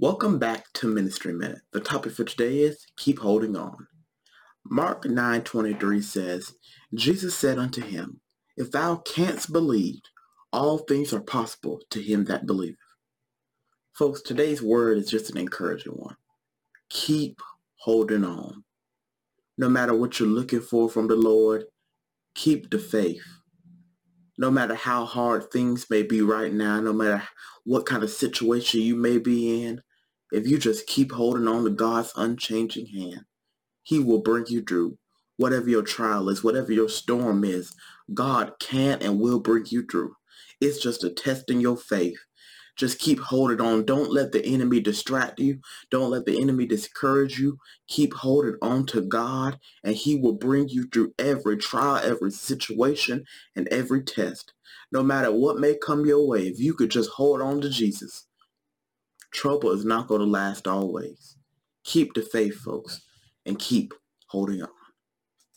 Welcome back to Ministry Minute. The topic for today is Keep Holding On. Mark 9.23 says, Jesus said unto him, If thou canst believe, all things are possible to him that believeth. Folks, today's word is just an encouraging one. Keep holding on. No matter what you're looking for from the Lord, keep the faith. No matter how hard things may be right now, no matter what kind of situation you may be in, if you just keep holding on to God's unchanging hand, he will bring you through. Whatever your trial is, whatever your storm is, God can and will bring you through. It's just a test in your faith. Just keep holding on. Don't let the enemy distract you. Don't let the enemy discourage you. Keep holding on to God and he will bring you through every trial, every situation, and every test. No matter what may come your way, if you could just hold on to Jesus, trouble is not going to last always. Keep the faith, folks, and keep holding on.